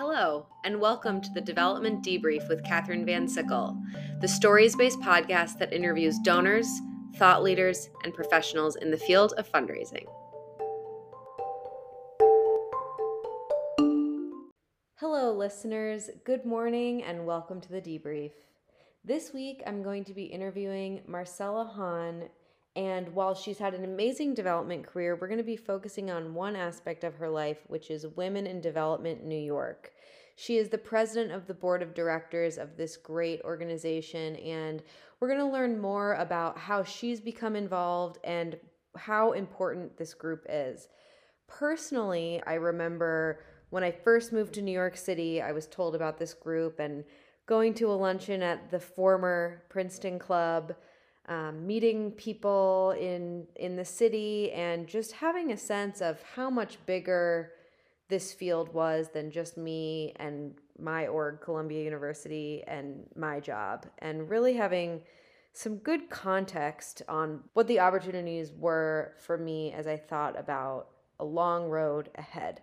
Hello, and welcome to the Development Debrief with Katherine Van Sickle, the stories based podcast that interviews donors, thought leaders, and professionals in the field of fundraising. Hello, listeners. Good morning, and welcome to the debrief. This week, I'm going to be interviewing Marcela Hahn, and while she's had an amazing development career, we're going to be focusing on one aspect of her life, which is Women in Development New York. She is the president of the board of directors of this great organization, and we're going to learn more about how she's become involved and how important this group is. Personally, I remember when I first moved to New York City, I was told about this group and going to a luncheon at the former Princeton Club um, meeting people in in the city and just having a sense of how much bigger this field was than just me and my org columbia university and my job. And really having some good context on what the opportunities were for me as i thought about a long road ahead.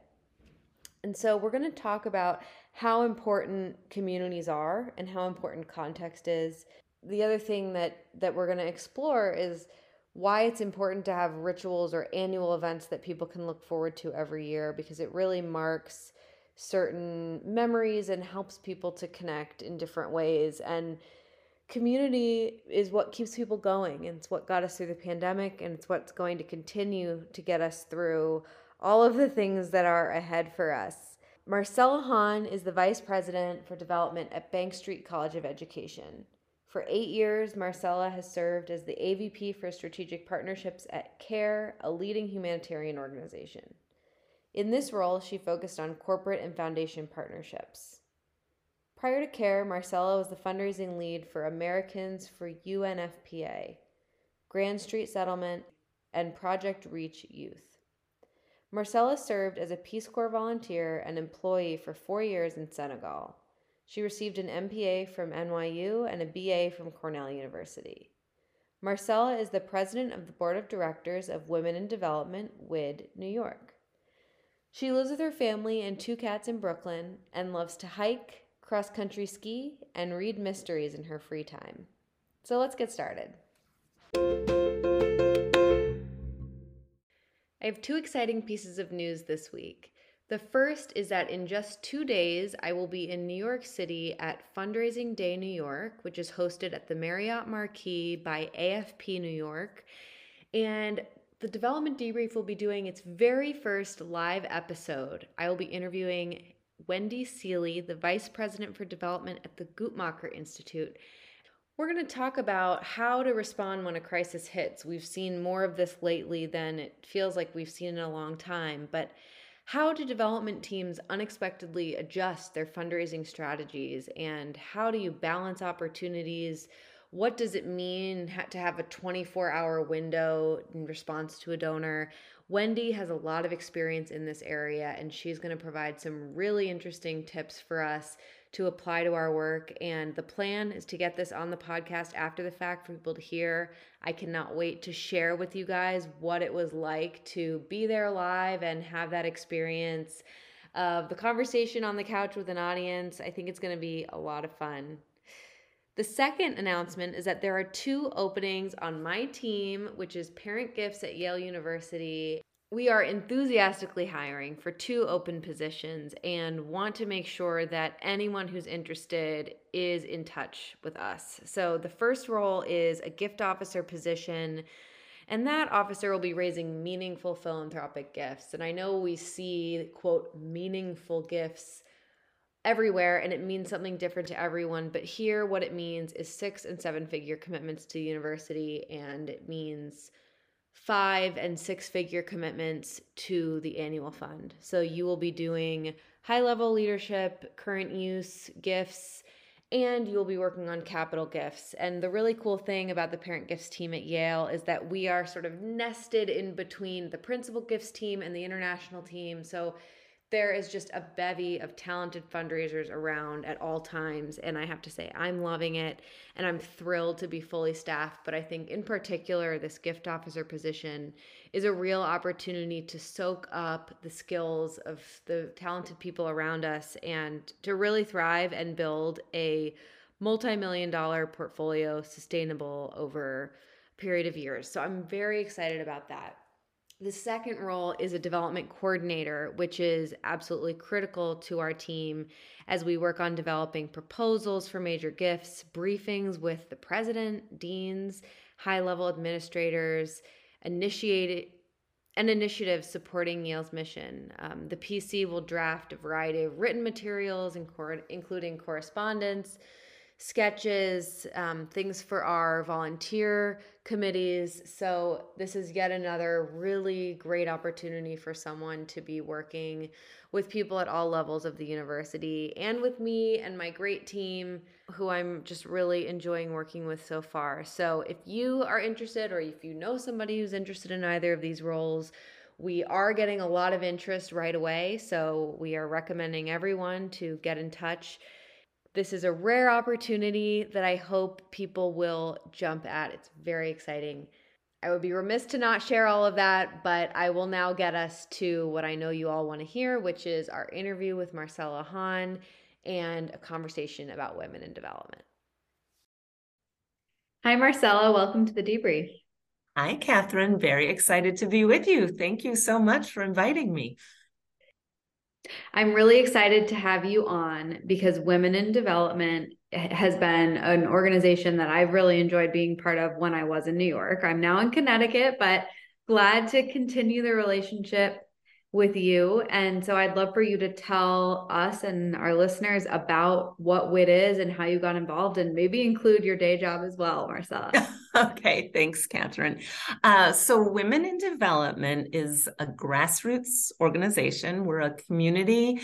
And so we're going to talk about how important communities are and how important context is the other thing that that we're going to explore is why it's important to have rituals or annual events that people can look forward to every year because it really marks certain memories and helps people to connect in different ways and community is what keeps people going and it's what got us through the pandemic and it's what's going to continue to get us through all of the things that are ahead for us. Marcela Hahn is the Vice President for Development at Bank Street College of Education. For eight years, Marcela has served as the AVP for Strategic Partnerships at CARE, a leading humanitarian organization. In this role, she focused on corporate and foundation partnerships. Prior to CARE, Marcela was the fundraising lead for Americans for UNFPA, Grand Street Settlement, and Project Reach Youth. Marcela served as a Peace Corps volunteer and employee for four years in Senegal. She received an MPA from NYU and a BA from Cornell University. Marcela is the president of the board of directors of Women in Development, WID, New York. She lives with her family and two cats in Brooklyn and loves to hike, cross country ski, and read mysteries in her free time. So let's get started. I have two exciting pieces of news this week. The first is that in just two days, I will be in New York City at Fundraising Day New York, which is hosted at the Marriott Marquis by AFP New York. And the Development Debrief will be doing its very first live episode. I will be interviewing Wendy Seely, the Vice President for Development at the Guttmacher Institute. We're going to talk about how to respond when a crisis hits. We've seen more of this lately than it feels like we've seen in a long time, but how do development teams unexpectedly adjust their fundraising strategies? And how do you balance opportunities? What does it mean to have a 24 hour window in response to a donor? Wendy has a lot of experience in this area and she's going to provide some really interesting tips for us to apply to our work. And the plan is to get this on the podcast after the fact for people to hear. I cannot wait to share with you guys what it was like to be there live and have that experience of the conversation on the couch with an audience. I think it's going to be a lot of fun. The second announcement is that there are two openings on my team, which is Parent Gifts at Yale University we are enthusiastically hiring for two open positions and want to make sure that anyone who's interested is in touch with us. So, the first role is a gift officer position, and that officer will be raising meaningful philanthropic gifts. And I know we see, quote, meaningful gifts everywhere and it means something different to everyone but here what it means is six and seven figure commitments to the university and it means five and six figure commitments to the annual fund. So you will be doing high level leadership, current use gifts, and you'll be working on capital gifts. And the really cool thing about the parent gifts team at Yale is that we are sort of nested in between the principal gifts team and the international team. So there is just a bevy of talented fundraisers around at all times. And I have to say, I'm loving it and I'm thrilled to be fully staffed. But I think, in particular, this gift officer position is a real opportunity to soak up the skills of the talented people around us and to really thrive and build a multi million dollar portfolio sustainable over a period of years. So I'm very excited about that. The second role is a development coordinator, which is absolutely critical to our team as we work on developing proposals for major gifts, briefings with the president, deans, high level administrators, initiated an initiative supporting Yale's mission. Um, the PC will draft a variety of written materials, including correspondence, sketches, um, things for our volunteer committees. So, this is yet another really great opportunity for someone to be working with people at all levels of the university and with me and my great team who I'm just really enjoying working with so far. So, if you are interested or if you know somebody who's interested in either of these roles, we are getting a lot of interest right away. So, we are recommending everyone to get in touch this is a rare opportunity that I hope people will jump at. It's very exciting. I would be remiss to not share all of that, but I will now get us to what I know you all want to hear, which is our interview with Marcela Hahn and a conversation about women in development. Hi, Marcela. Welcome to the debrief. Hi, Catherine. Very excited to be with you. Thank you so much for inviting me. I'm really excited to have you on because Women in Development has been an organization that I've really enjoyed being part of when I was in New York. I'm now in Connecticut, but glad to continue the relationship with you. And so I'd love for you to tell us and our listeners about what WID is and how you got involved and maybe include your day job as well, Marcela. okay, thanks, Catherine. Uh, so, Women in Development is a grassroots organization. We're a community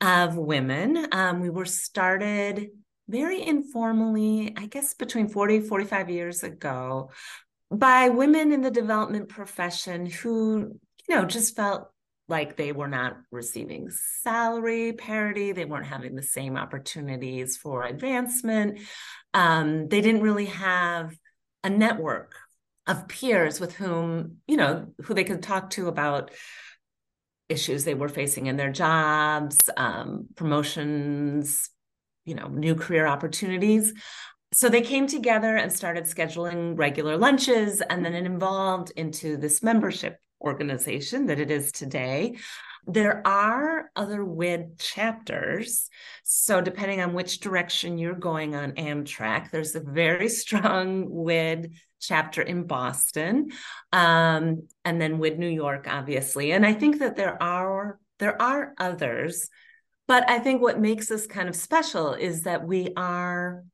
of women. Um, we were started very informally, I guess between 40, 45 years ago by women in the development profession who, you know, just felt like they were not receiving salary parity they weren't having the same opportunities for advancement. Um, they didn't really have a network of peers with whom you know who they could talk to about issues they were facing in their jobs um, promotions you know new career opportunities. So they came together and started scheduling regular lunches and then it evolved into this membership organization that it is today. There are other WID chapters. So, depending on which direction you're going on Amtrak, there's a very strong WID chapter in Boston, um, and then WID New York, obviously. And I think that there are there are others, but I think what makes us kind of special is that we are,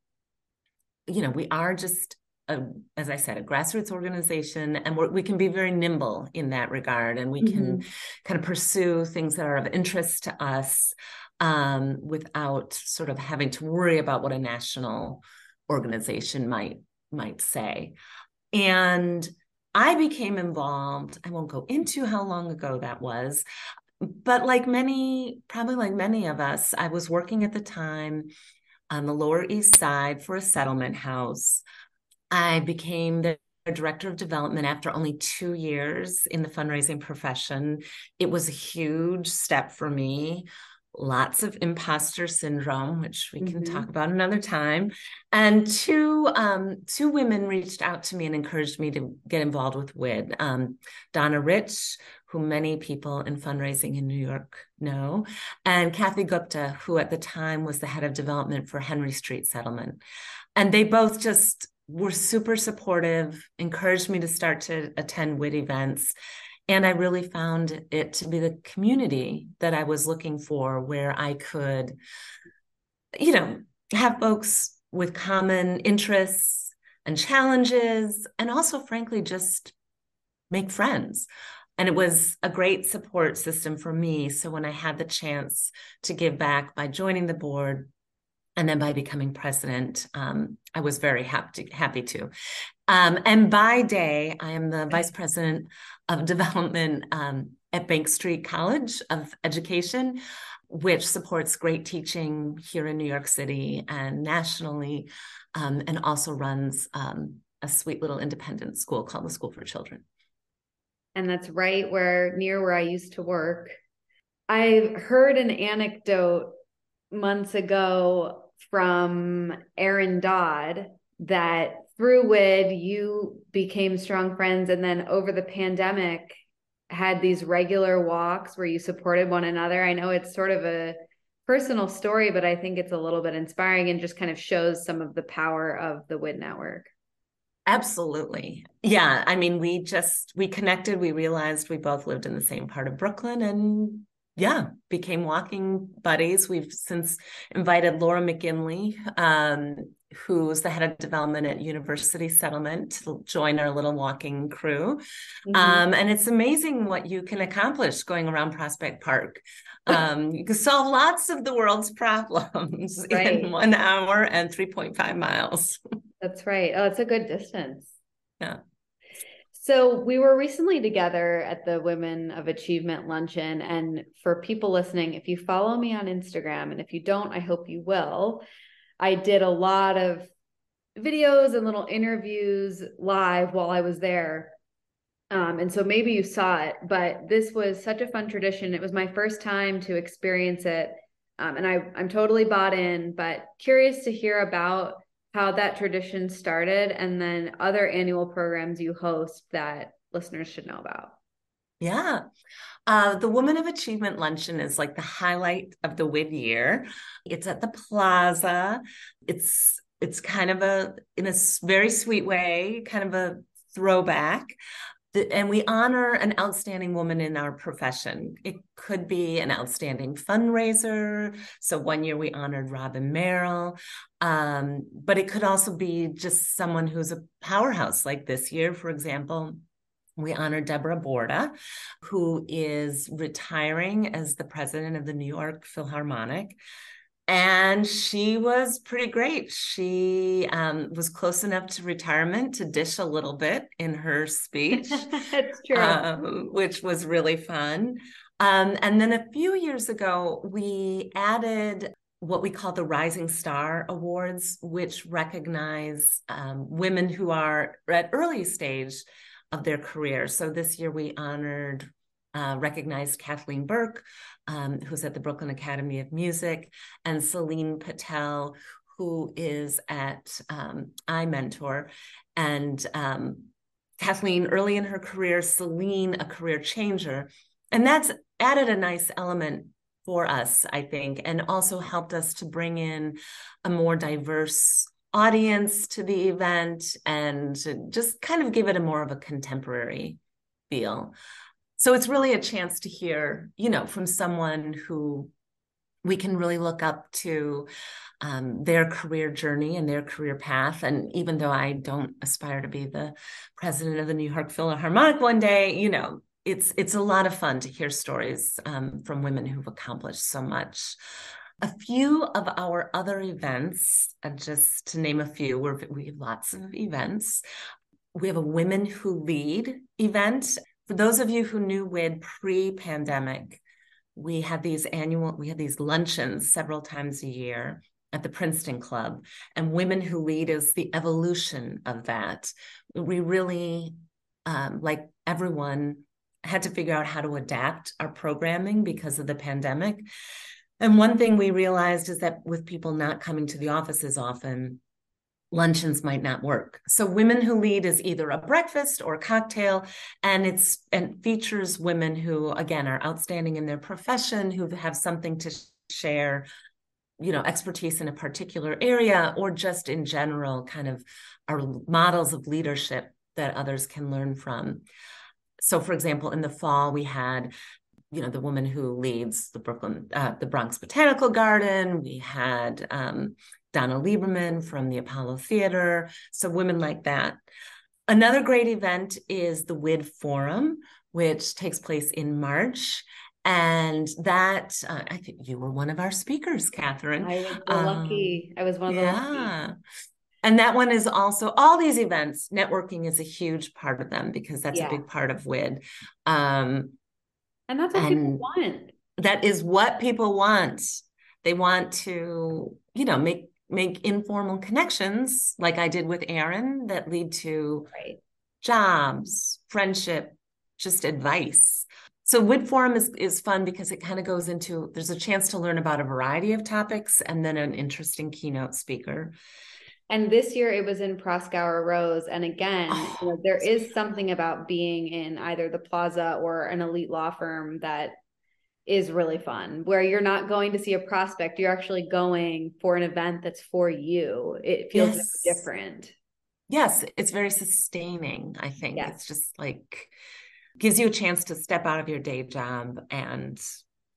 you know, we are just a, as I said, a grassroots organization, and we can be very nimble in that regard, and we mm-hmm. can kind of pursue things that are of interest to us um, without sort of having to worry about what a national organization might might say. And I became involved. I won't go into how long ago that was, but like many, probably like many of us, I was working at the time on the Lower East Side for a settlement house. I became the director of development after only two years in the fundraising profession. It was a huge step for me. Lots of imposter syndrome, which we can mm-hmm. talk about another time. And two um, two women reached out to me and encouraged me to get involved with WID. Um, Donna Rich, who many people in fundraising in New York know, and Kathy Gupta, who at the time was the head of development for Henry Street Settlement. And they both just were super supportive, encouraged me to start to attend WID events. And I really found it to be the community that I was looking for, where I could, you know, have folks with common interests and challenges, and also, frankly, just make friends. And it was a great support system for me. So when I had the chance to give back by joining the board, And then by becoming president, um, I was very happy, happy to. Um, and by day, I am the vice president of development um, at Bank Street College of Education, which supports great teaching here in New York City and nationally, um, and also runs um, a sweet little independent school called the School for Children. And that's right where near where I used to work. I heard an anecdote months ago from Aaron Dodd that through WID you became strong friends and then over the pandemic had these regular walks where you supported one another. I know it's sort of a personal story, but I think it's a little bit inspiring and just kind of shows some of the power of the WID network. Absolutely. Yeah. I mean, we just, we connected, we realized we both lived in the same part of Brooklyn and yeah, became walking buddies. We've since invited Laura McGinley, um, who's the head of development at University Settlement, to join our little walking crew. Mm-hmm. Um, and it's amazing what you can accomplish going around Prospect Park. Um, you can solve lots of the world's problems right. in one hour and 3.5 miles. That's right. Oh, it's a good distance. Yeah. So we were recently together at the Women of Achievement luncheon. And for people listening, if you follow me on Instagram, and if you don't, I hope you will, I did a lot of videos and little interviews live while I was there. Um, and so maybe you saw it, but this was such a fun tradition. It was my first time to experience it. Um, and I, I'm totally bought in, but curious to hear about how that tradition started and then other annual programs you host that listeners should know about. Yeah. Uh, the Woman of Achievement Luncheon is like the highlight of the WID year. It's at the plaza. It's it's kind of a in a very sweet way, kind of a throwback and we honor an outstanding woman in our profession. It could be an outstanding fundraiser. So one year we honored Robin Merrill, um, but it could also be just someone who's a powerhouse. Like this year, for example, we honored Deborah Borda, who is retiring as the president of the New York Philharmonic and she was pretty great. She um, was close enough to retirement to dish a little bit in her speech. That's true. Um, which was really fun. Um, and then a few years ago, we added what we call the Rising Star Awards, which recognize um, women who are at early stage of their career. So this year we honored uh, recognized Kathleen Burke, um, who's at the Brooklyn Academy of Music, and Celine Patel, who is at um, iMentor. And um, Kathleen, early in her career, Celine, a career changer. And that's added a nice element for us, I think, and also helped us to bring in a more diverse audience to the event and just kind of give it a more of a contemporary feel so it's really a chance to hear you know from someone who we can really look up to um, their career journey and their career path. And even though i don't aspire to be the president of the new york philharmonic one day you know it's it's a lot of fun to hear stories um, from women who've accomplished so much. A few of our other events, uh, just to name a few, we we have lots of events. We have a Women Who Lead event for those of you who knew WID pre-pandemic, we had these annual, we had these luncheons several times a year at the Princeton Club. And Women Who Lead is the evolution of that. We really, um, like everyone, had to figure out how to adapt our programming because of the pandemic. And one thing we realized is that with people not coming to the offices often, luncheons might not work. So women who lead is either a breakfast or a cocktail and it's and features women who again are outstanding in their profession who have something to share you know expertise in a particular area or just in general kind of are models of leadership that others can learn from. So for example in the fall we had you know the woman who leads the Brooklyn uh, the Bronx Botanical Garden we had um, Donna Lieberman from the Apollo Theater. So women like that. Another great event is the WID Forum, which takes place in March. And that, uh, I think you were one of our speakers, Catherine. I was um, lucky. I was one of the yeah. lucky. And that one is also all these events. Networking is a huge part of them because that's yeah. a big part of WID. Um, and that's what and people want. That is what people want. They want to, you know, make make informal connections like I did with Aaron that lead to right. jobs, friendship, just advice. So WID Forum is, is fun because it kind of goes into there's a chance to learn about a variety of topics and then an interesting keynote speaker. And this year it was in Proskauer Rose. And again, oh, you know, there is something about being in either the plaza or an elite law firm that is really fun where you're not going to see a prospect you're actually going for an event that's for you it feels yes. different yes it's very sustaining i think yes. it's just like gives you a chance to step out of your day job and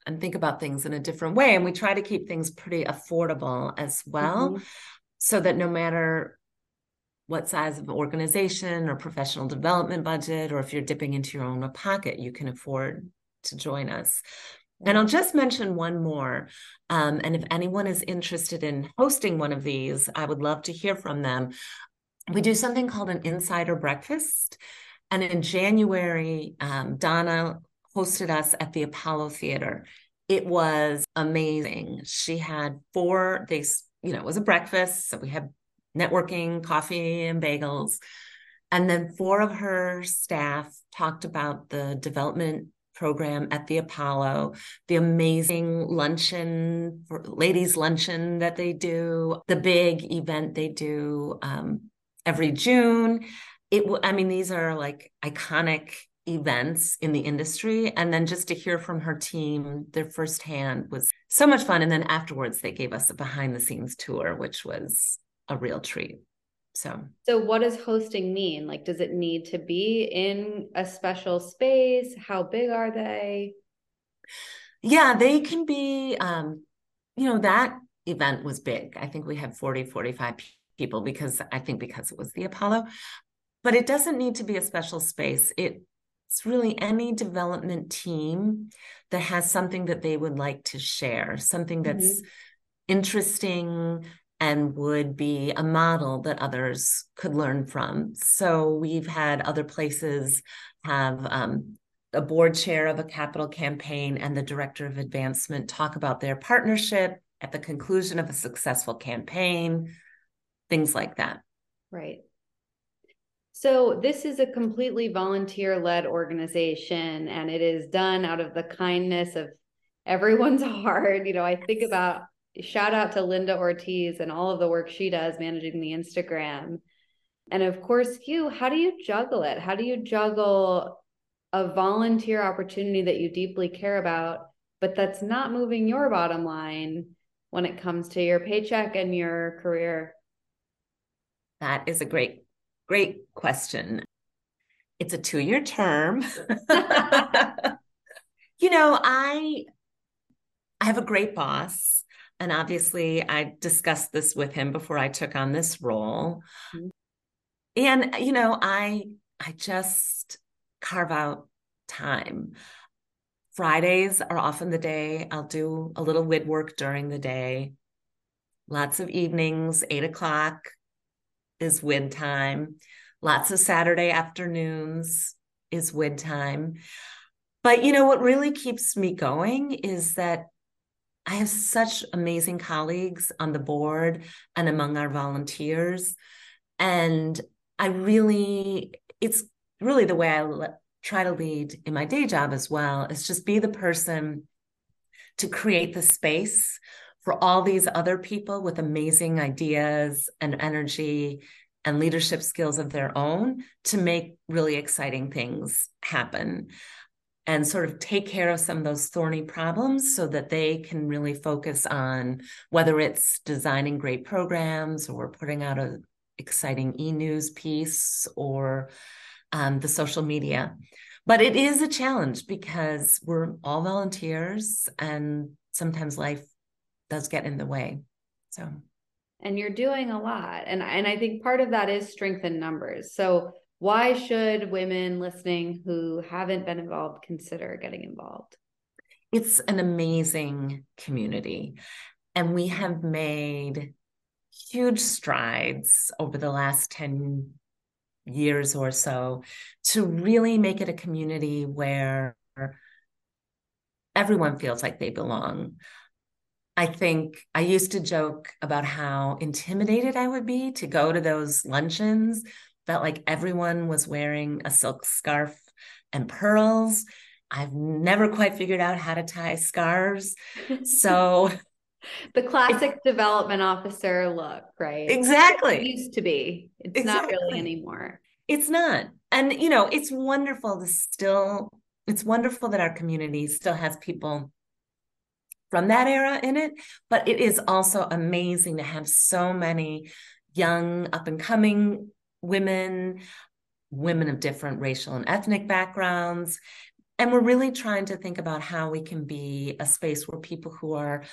and think about things in a different way and we try to keep things pretty affordable as well mm-hmm. so that no matter what size of organization or professional development budget or if you're dipping into your own pocket you can afford to join us and I'll just mention one more. Um, and if anyone is interested in hosting one of these, I would love to hear from them. We do something called an insider breakfast. And in January, um, Donna hosted us at the Apollo Theater. It was amazing. She had four, they, you know, it was a breakfast. So we had networking, coffee, and bagels. And then four of her staff talked about the development program at the Apollo, the amazing luncheon, ladies' luncheon that they do, the big event they do um, every June. It, I mean, these are like iconic events in the industry. And then just to hear from her team, their firsthand was so much fun. And then afterwards, they gave us a behind the scenes tour, which was a real treat. So, so what does hosting mean? Like, does it need to be in a special space? How big are they? Yeah, they can be, um, you know, that event was big. I think we had 40, 45 people because I think because it was the Apollo, but it doesn't need to be a special space. It, it's really any development team that has something that they would like to share, something that's mm-hmm. interesting, and would be a model that others could learn from. So we've had other places have um, a board chair of a capital campaign and the director of advancement talk about their partnership at the conclusion of a successful campaign, things like that. Right. So, this is a completely volunteer led organization, and it is done out of the kindness of everyone's heart. You know, I think about shout out to Linda Ortiz and all of the work she does managing the Instagram. And of course, you, how do you juggle it? How do you juggle a volunteer opportunity that you deeply care about, but that's not moving your bottom line when it comes to your paycheck and your career? That is a great, great question. It's a two year term. you know, I I have a great boss and obviously I discussed this with him before I took on this role. Mm-hmm. And you know, I I just carve out time. Fridays are often the day I'll do a little WID work during the day. Lots of evenings, eight o'clock is WID time. Lots of Saturday afternoons is WID time. But you know what really keeps me going is that I have such amazing colleagues on the board and among our volunteers. And I really, it's really the way I le- try to lead in my day job as well, is just be the person to create the space for all these other people with amazing ideas and energy and leadership skills of their own to make really exciting things happen and sort of take care of some of those thorny problems so that they can really focus on whether it's designing great programs or putting out a exciting e-news piece or um, the social media. But it is a challenge because we're all volunteers and sometimes life does get in the way. So. And you're doing a lot. And and i think part of that is strength in numbers. So why should women listening who haven't been involved consider getting involved? it's an amazing community. And we have made huge strides over the last 10 years or so to really make it a community where everyone feels like they belong. I think I used to joke about how intimidated I would be to go to those luncheons. Felt like everyone was wearing a silk scarf and pearls. I've never quite figured out how to tie scarves. So the classic development officer look, right? Exactly. It used to be. It's exactly. not really anymore. It's not. And you know, it's wonderful to still it's wonderful that our community still has people from that era in it, but it is also amazing to have so many young up and coming women, women of different racial and ethnic backgrounds. And we're really trying to think about how we can be a space where people who are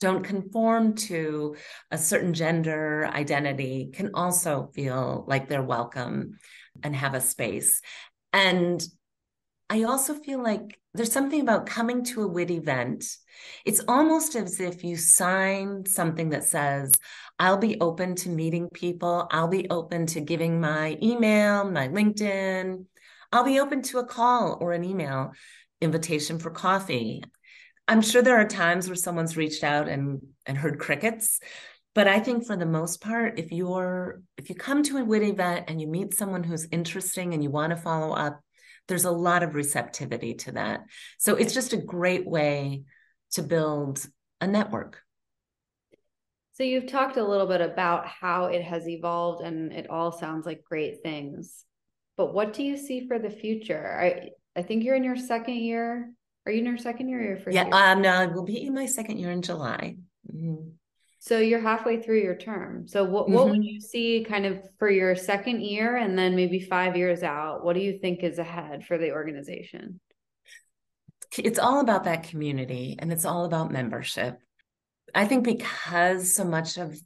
don't conform to a certain gender identity can also feel like they're welcome and have a space. And I also feel like there's something about coming to a WID event. It's almost as if you sign something that says, I'll be open to meeting people. I'll be open to giving my email, my LinkedIn. I'll be open to a call or an email invitation for coffee. I'm sure there are times where someone's reached out and and heard crickets, but I think for the most part, if you're if you come to a WID event and you meet someone who's interesting and you want to follow up, there's a lot of receptivity to that. So it's just a great way to build a network. So you've talked a little bit about how it has evolved and it all sounds like great things. But what do you see for the future? I I think you're in your second year are you in your second year or your first yeah, year? um, no, I will be in my second year in July. Mm-hmm. So you're halfway through your term. So what what mm-hmm. would you see kind of for your second year and then maybe five years out? What do you think is ahead for the organization? It's all about that community and it's all about membership. I think because so much of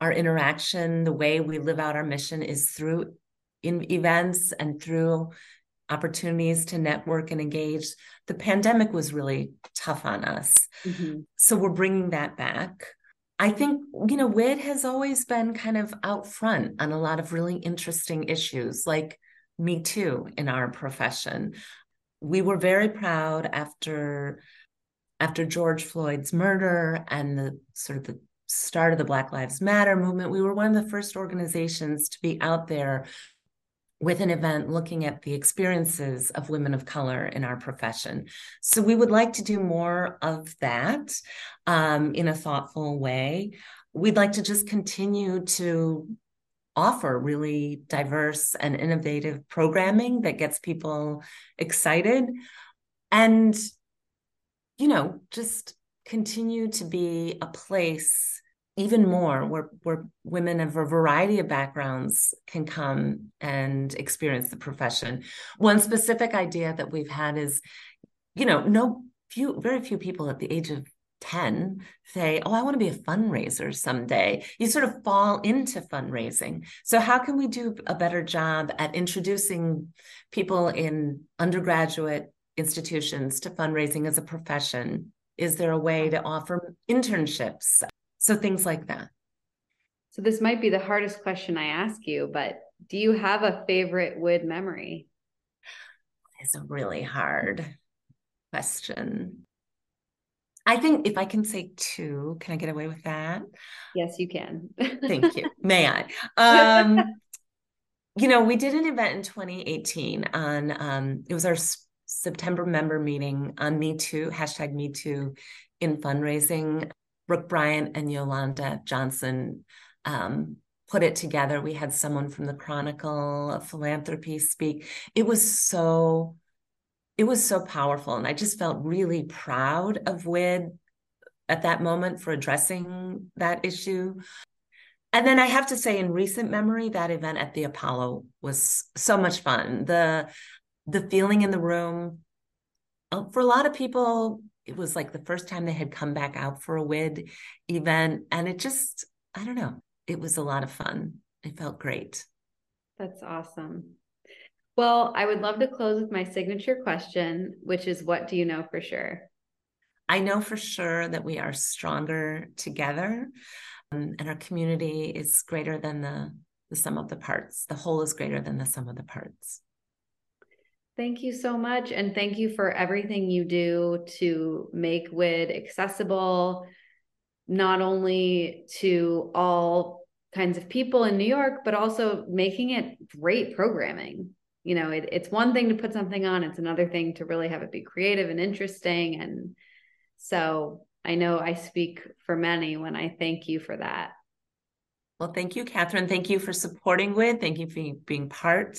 our interaction, the way we live out our mission is through in events and through opportunities to network and engage. The pandemic was really tough on us. Mm-hmm. So we're bringing that back. I think, you know, WID has always been kind of out front on a lot of really interesting issues like Me Too in our profession. We were very proud after after George Floyd's murder and the sort of the start of the Black Lives Matter movement, we were one of the first organizations to be out there with an event looking at the experiences of women of color in our profession. So we would like to do more of that um, in a thoughtful way. We'd like to just continue to offer really diverse and innovative programming that gets people excited and you know just continue to be a place even more where, where women of a variety of backgrounds can come and experience the profession. One specific idea that we've had is, you know, no few, very few people at the age of 10 say, Oh, I want to be a fundraiser someday. You sort of fall into fundraising. So, how can we do a better job at introducing people in undergraduate institutions to fundraising as a profession? Is there a way to offer internships? So things like that. So this might be the hardest question I ask you, but do you have a favorite WID memory? It's a really hard question. I think if I can say two, can I get away with that? Yes, you can. Thank you. May I? Um, you know, we did an event in 2018 on um, it was our September member meeting on Me Too, hashtag Me Too in fundraising. Brooke Bryant and Yolanda Johnson um, put it together. We had someone from the Chronicle of Philanthropy speak. It was so, it was so powerful. And I just felt really proud of WID at that moment for addressing that issue. And then I have to say, in recent memory, that event at the Apollo was so much fun. The the feeling in the room, uh, for a lot of people, it was like the first time they had come back out for a WID event. And it just, I don't know, it was a lot of fun. It felt great. That's awesome. Well, I would love to close with my signature question, which is what do you know for sure? I know for sure that we are stronger together um, and our community is greater than the, the sum of the parts. The whole is greater than the sum of the parts. Thank you so much. And thank you for everything you do to make WID accessible, not only to all kinds of people in New York, but also making it great programming. You know, it, it's one thing to put something on, it's another thing to really have it be creative and interesting. And so I know I speak for many when I thank you for that. Well, thank you, Catherine. Thank you for supporting WID. Thank you for being part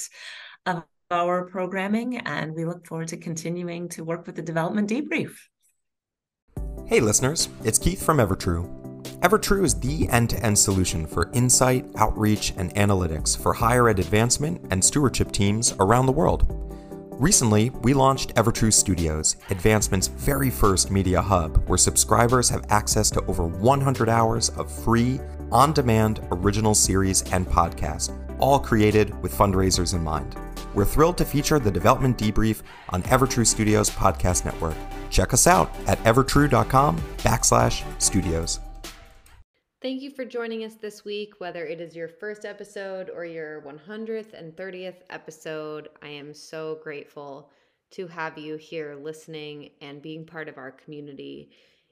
of our programming, and we look forward to continuing to work with the Development Debrief. Hey, listeners, it's Keith from Evertrue. Evertrue is the end to end solution for insight, outreach, and analytics for higher ed advancement and stewardship teams around the world. Recently, we launched Evertrue Studios, Advancement's very first media hub, where subscribers have access to over 100 hours of free, on demand original series and podcasts, all created with fundraisers in mind. We're thrilled to feature the Development Debrief on Evertrue Studios Podcast Network. Check us out at evertrue.com backslash studios. Thank you for joining us this week, whether it is your first episode or your 100th and 30th episode. I am so grateful to have you here listening and being part of our community.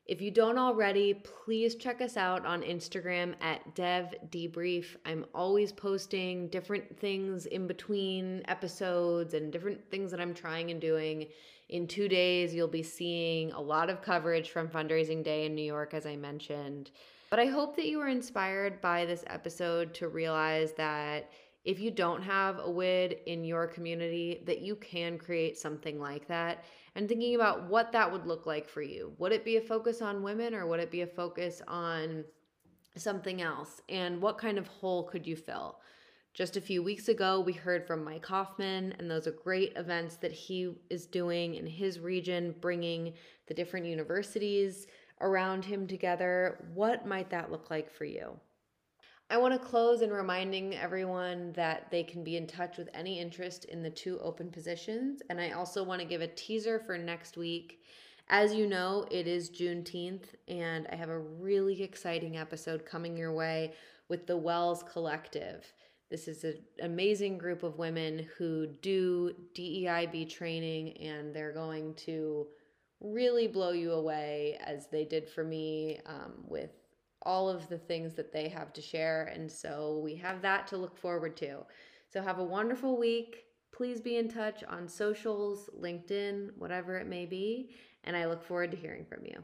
If you don't already, please check us out on Instagram at Dev Debrief. I'm always posting different things in between episodes and different things that I'm trying and doing. In two days, you'll be seeing a lot of coverage from Fundraising Day in New York, as I mentioned. But I hope that you were inspired by this episode to realize that if you don't have a WID in your community, that you can create something like that and thinking about what that would look like for you. Would it be a focus on women or would it be a focus on something else? And what kind of hole could you fill? Just a few weeks ago, we heard from Mike Hoffman, and those are great events that he is doing in his region, bringing the different universities around him together. What might that look like for you? I want to close in reminding everyone that they can be in touch with any interest in the two open positions. And I also want to give a teaser for next week. As you know, it is Juneteenth, and I have a really exciting episode coming your way with the Wells Collective. This is an amazing group of women who do DEIB training, and they're going to really blow you away as they did for me um, with all of the things that they have to share. And so we have that to look forward to. So have a wonderful week. Please be in touch on socials, LinkedIn, whatever it may be. And I look forward to hearing from you.